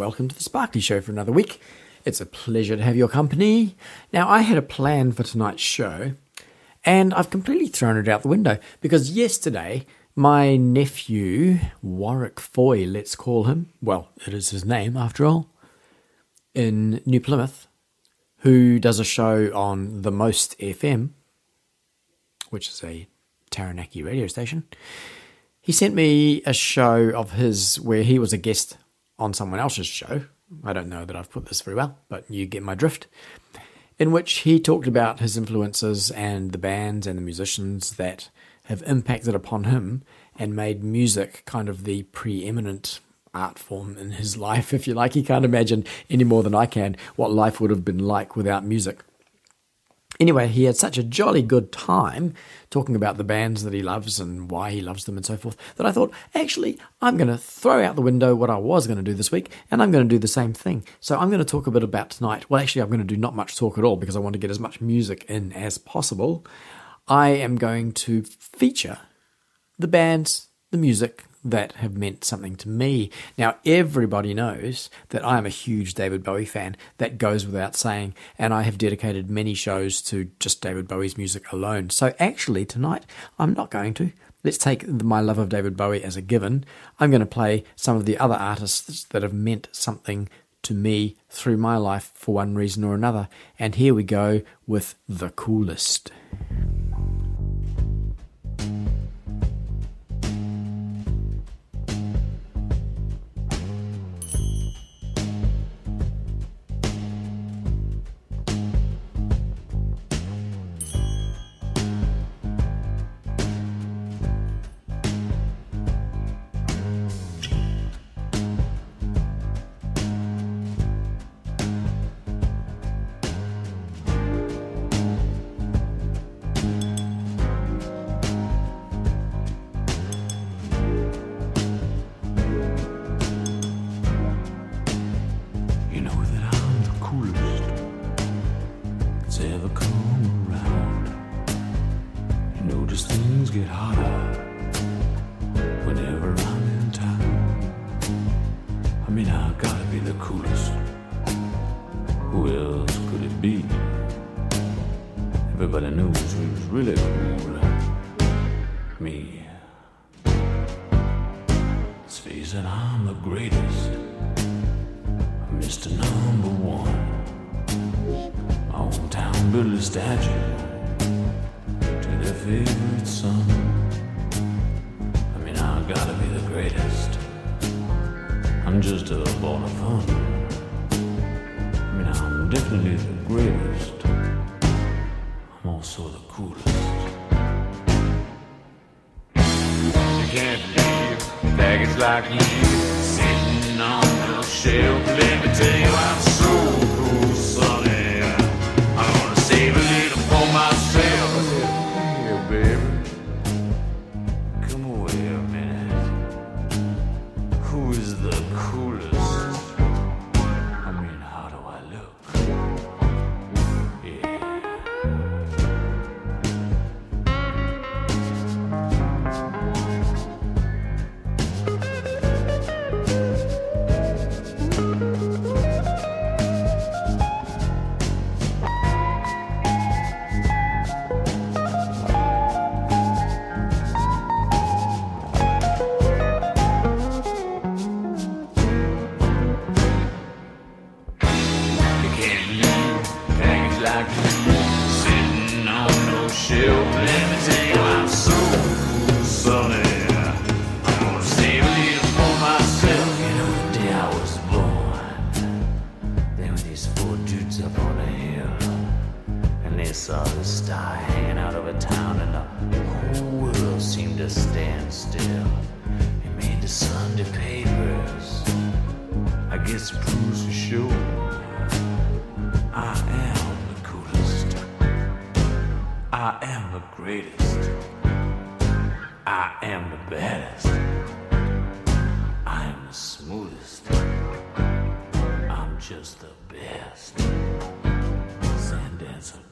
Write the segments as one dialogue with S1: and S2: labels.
S1: Welcome to the Sparkly Show for another week. It's a pleasure to have your company. Now, I had a plan for tonight's show, and I've completely thrown it out the window because yesterday my nephew, Warwick Foy, let's call him, well, it is his name after all, in New Plymouth, who does a show on the Most FM, which is a Taranaki radio station. He sent me a show of his where he was a guest on someone else's show. I don't know that I've put this very well, but you get my drift. In which he talked about his influences and the bands and the musicians that have impacted upon him and made music kind of the preeminent art form in his life, if you like. He can't imagine any more than I can what life would have been like without music. Anyway, he had such a jolly good time talking about the bands that he loves and why he loves them and so forth that I thought, actually, I'm going to throw out the window what I was going to do this week and I'm going to do the same thing. So I'm going to talk a bit about tonight. Well, actually, I'm going to do not much talk at all because I want to get as much music in as possible. I am going to feature the bands, the music that have meant something to me. Now, everybody knows that I am a huge David Bowie fan. That goes without saying. And I have dedicated many shows to just David Bowie's music alone. So, actually, tonight, I'm not going to. Let's take my love of David Bowie as a given. I'm going to play some of the other artists that have meant something to me through my life for one reason or another. And here we go with The Coolest.
S2: Face it, I'm the greatest. Mr. Number One. My hometown built a statue to their favorite son. I mean, I gotta be the greatest. I'm just a ball of fun. I mean, I'm definitely the greatest. I'm also the coolest. You can't leave like you sitting on the shelf. Let me tell you, I'm so I saw the star hanging out of a town, and the whole world seemed to stand still. It made the sun to papers. I guess it proves for sure I am the coolest. I am the greatest. I am the baddest. I am the smoothest. I'm just the best. Sand dancer.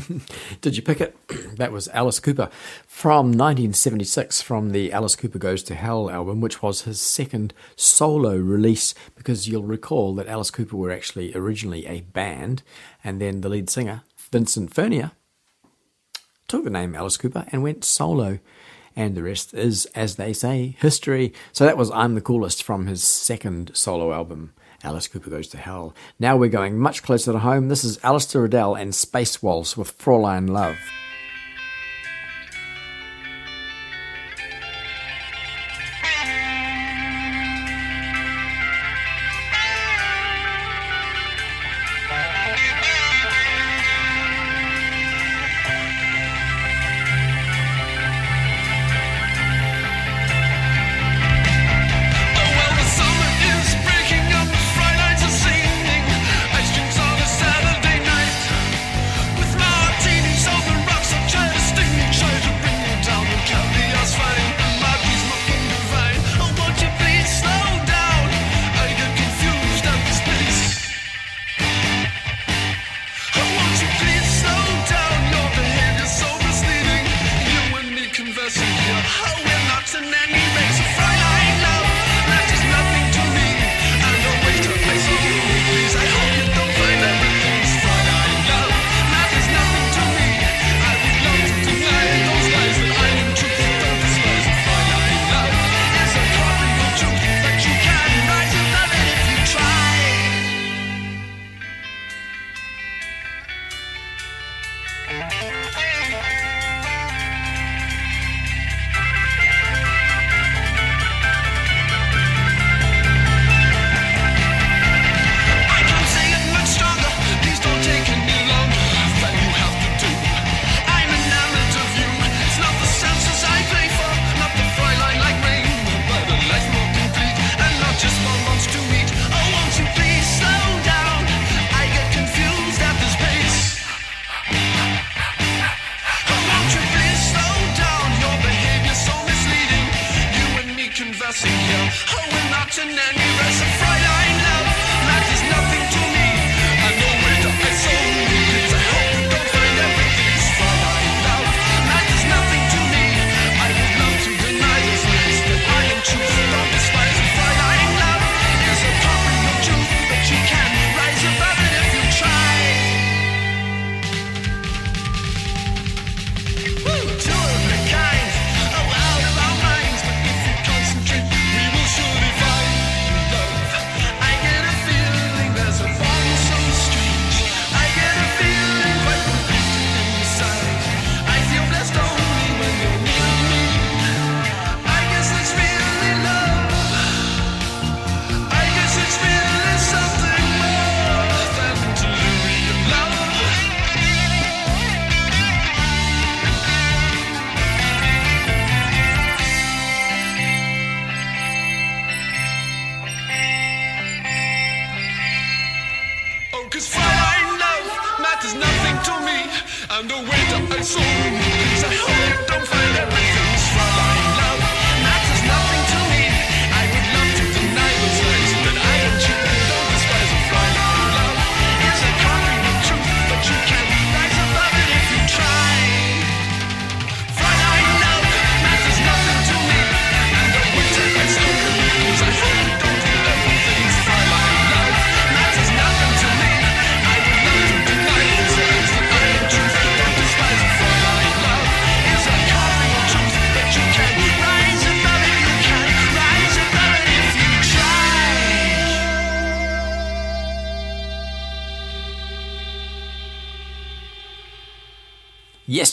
S1: Did you pick it? that was Alice Cooper from 1976 from the Alice Cooper Goes to Hell album, which was his second solo release. Because you'll recall that Alice Cooper were actually originally a band, and then the lead singer, Vincent Furnier took the name Alice Cooper and went solo. And the rest is, as they say, history. So that was I'm the Coolest from his second solo album. Alice Cooper Goes to Hell. Now we're going much closer to home. This is Alistair Riddell and Space Waltz with
S3: Fräulein Love.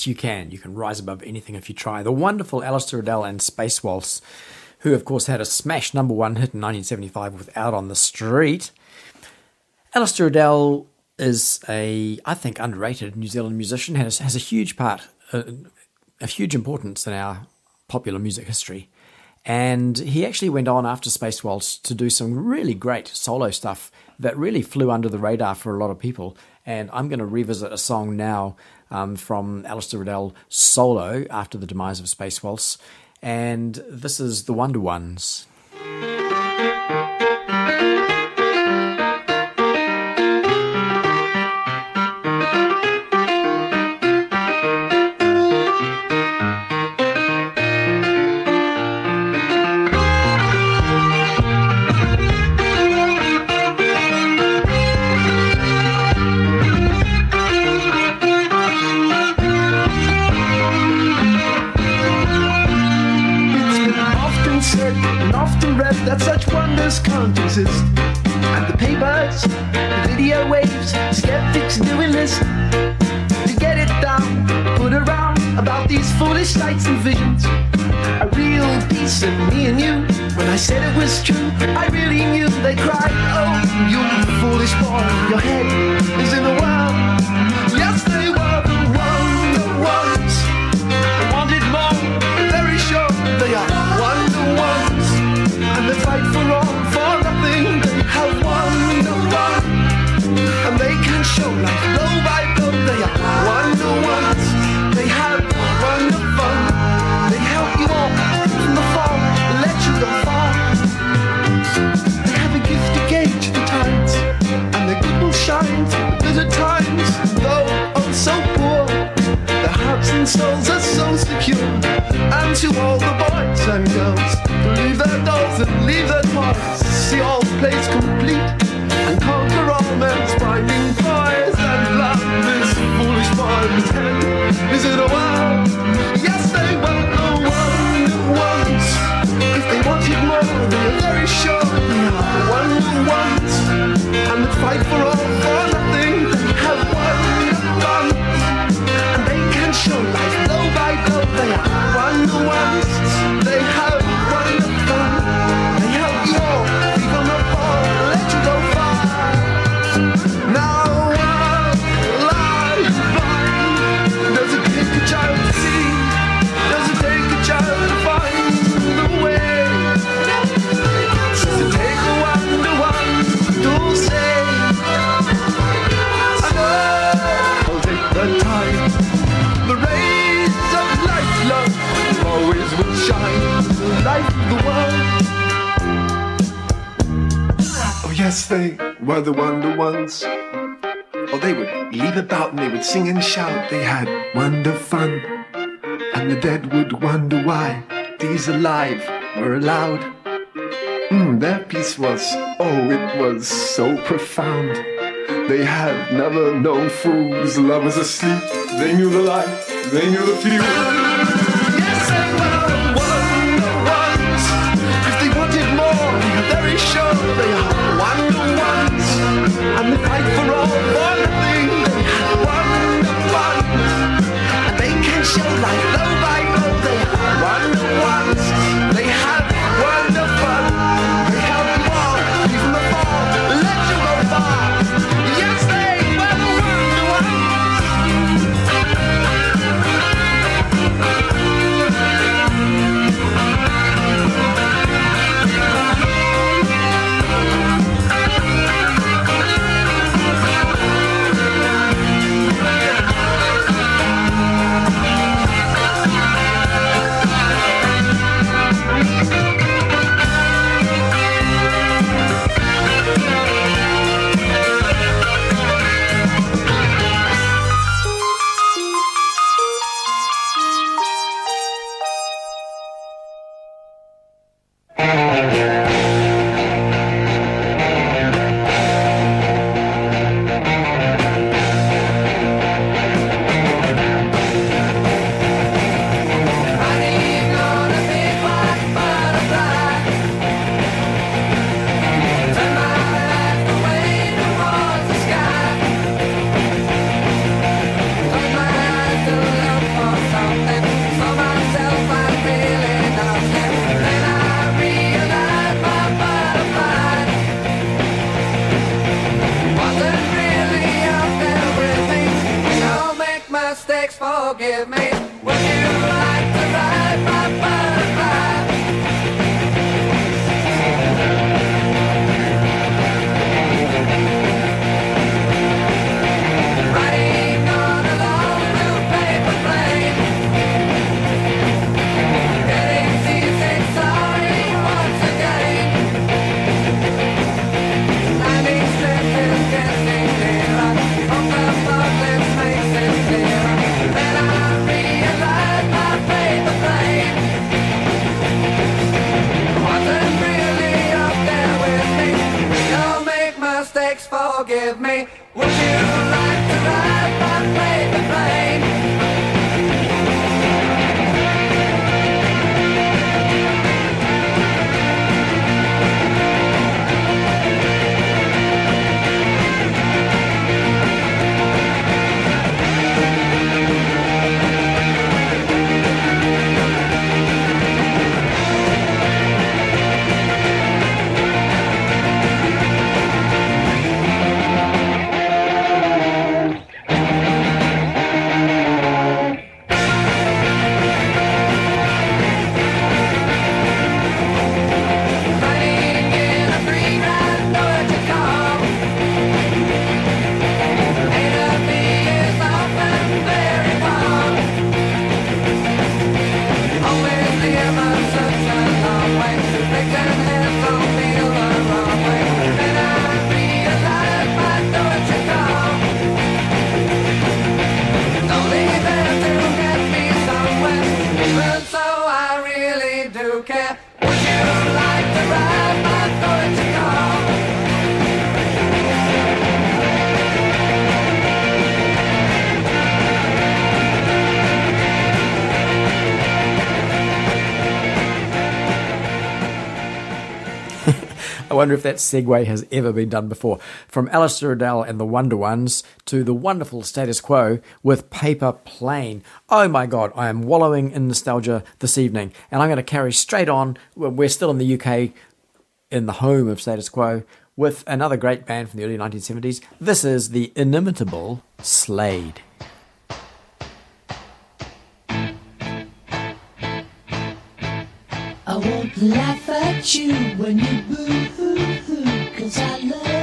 S3: You can. You can rise above
S1: anything if you try. The wonderful Alistair Riddell and Space Waltz, who of course had a smash number one hit in 1975 with Out on the Street. Alistair Riddell is a, I think, underrated New Zealand musician, has, has a huge part, a, a huge importance in our popular music history. And he actually went on after Space Waltz to do some really great solo stuff that really flew under the radar for a lot of people. And I'm going to revisit a song now um, from Alistair Riddell solo after the demise of Space Waltz. And this is The Wonder Ones.
S4: Said and often read that such wonders can't exist. And the papers, the video waves, skeptics doing this to get it down, put around about these foolish sights and visions. A real piece of me and you. When I said it was true, I really knew they cried. Oh, you foolish boy, your head is in the world. For all, for nothing. They have wonder one. And they can show like blow by blow. They are wonder ones. They have wonder fun. They help you all from the fall, let you go far. They have a gift to gauge the tides, and their good will shine the bitter times. Though oh so poor, their hearts and souls are so secure. And to all the boys and girls place complete were the wonder ones. Oh, they would leap about and they would sing and shout. They had wonder fun. And the dead would wonder why these alive were allowed. Mm, their peace was, oh, it was so profound. They had never known fools. lovers asleep. They knew the light. They knew the few. Yes, they were give me wonder
S1: if that segue has ever been done before. From Alistair Riddell and the Wonder Ones to the wonderful status quo with Paper Plane. Oh my god, I am wallowing in nostalgia this evening, and I'm going to carry straight on. We're still in the UK, in the home of status quo, with another great band from the early 1970s. This is the inimitable Slade.
S5: Laugh at you when you boo-hoo-hoo, cause I love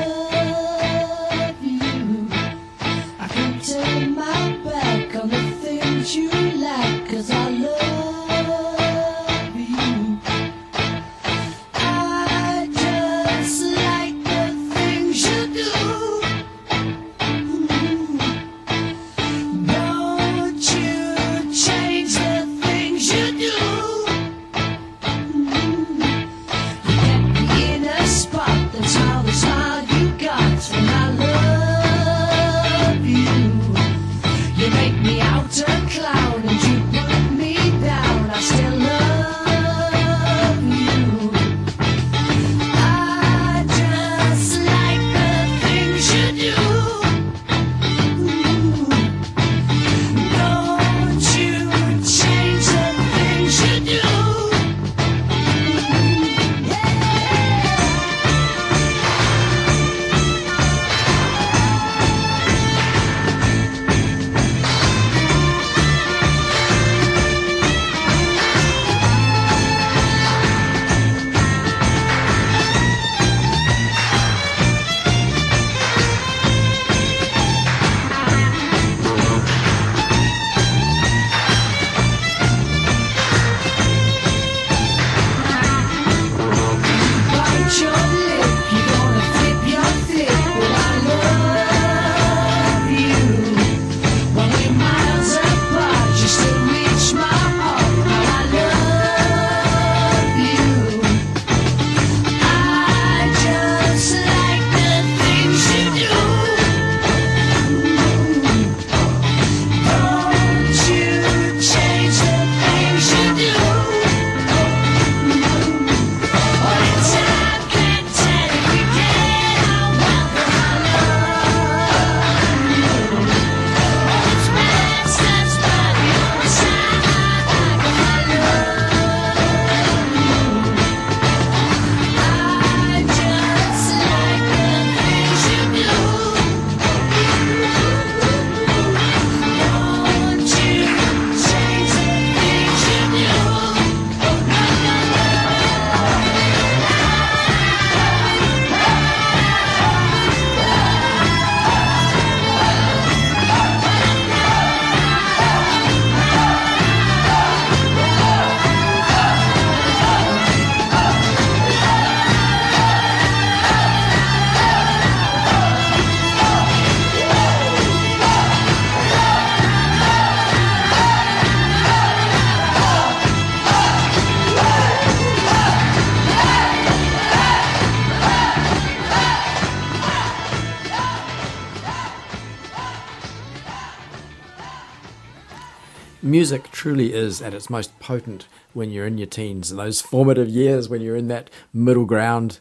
S1: music truly is at its most potent when you're in your teens, those formative years when you're in that middle ground,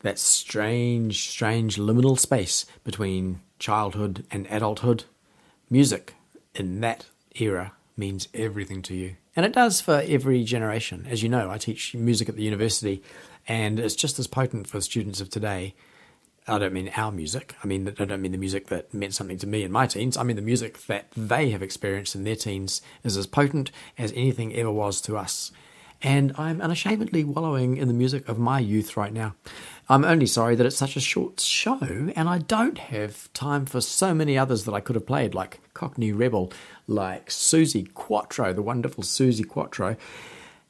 S1: that strange, strange liminal space between childhood and adulthood. Music in that era means everything to you. And it does for every generation. As you know, I teach music at the university, and it's just as potent for students of today I don't mean our music. I mean, I don't mean the music that meant something to me in my teens. I mean the music that they have experienced in their teens is as potent as anything ever was to us. And I'm unashamedly wallowing in the music of my youth right now. I'm only sorry that it's such a short show and I don't have time for so many others that I could have played, like Cockney Rebel, like Suzi Quatro, the wonderful Suzi Quatro.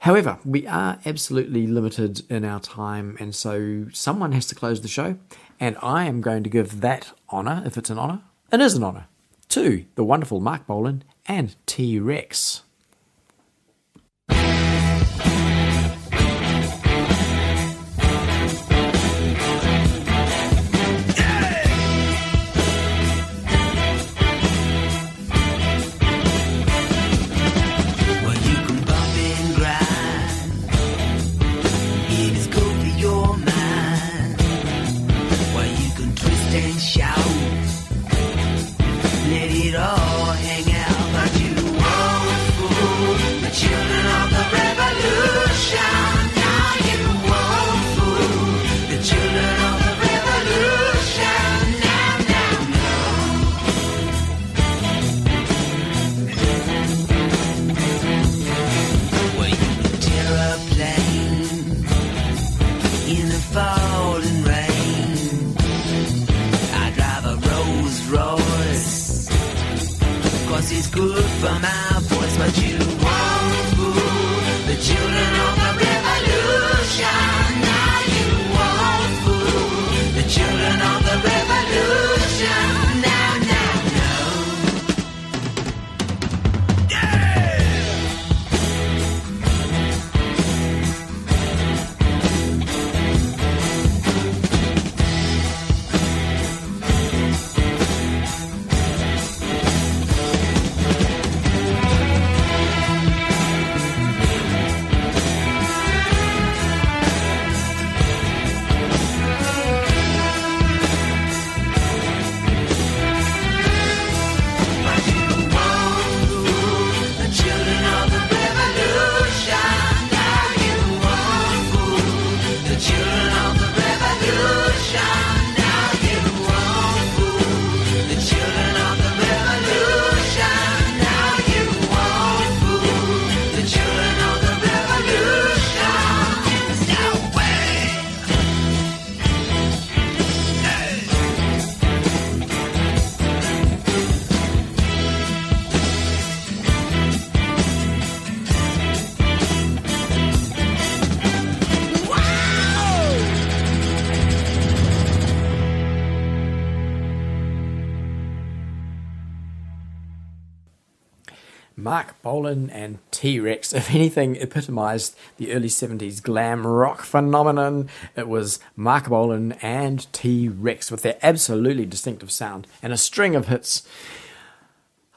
S1: However, we are absolutely limited in our time, and so someone has to close the show, and I am going to give that honour, if it's an honour, it is an honour, to the wonderful Marc Bolan and T Rex. Bolan and T Rex, if anything, epitomized the early 70s glam rock phenomenon. It was Marc Bolan and T Rex with their absolutely distinctive sound and a string of hits.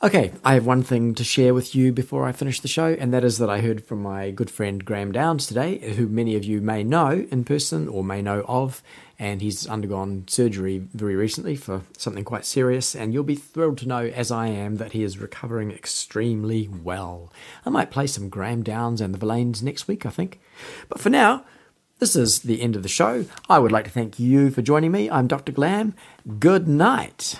S1: Okay, I have one thing to share with you before I finish the show, and that is that I heard from my good friend Graeme Downes today, who many of you may know in person or may know of, and he's undergone surgery very recently for something quite serious, and you'll be thrilled to know, as I am, that he is recovering extremely well. I might play some Graeme Downes and the Verlaines next week, I think. But for now, this is the end of the show. I would like to thank you for joining me. I'm Dr. Glam. Good night.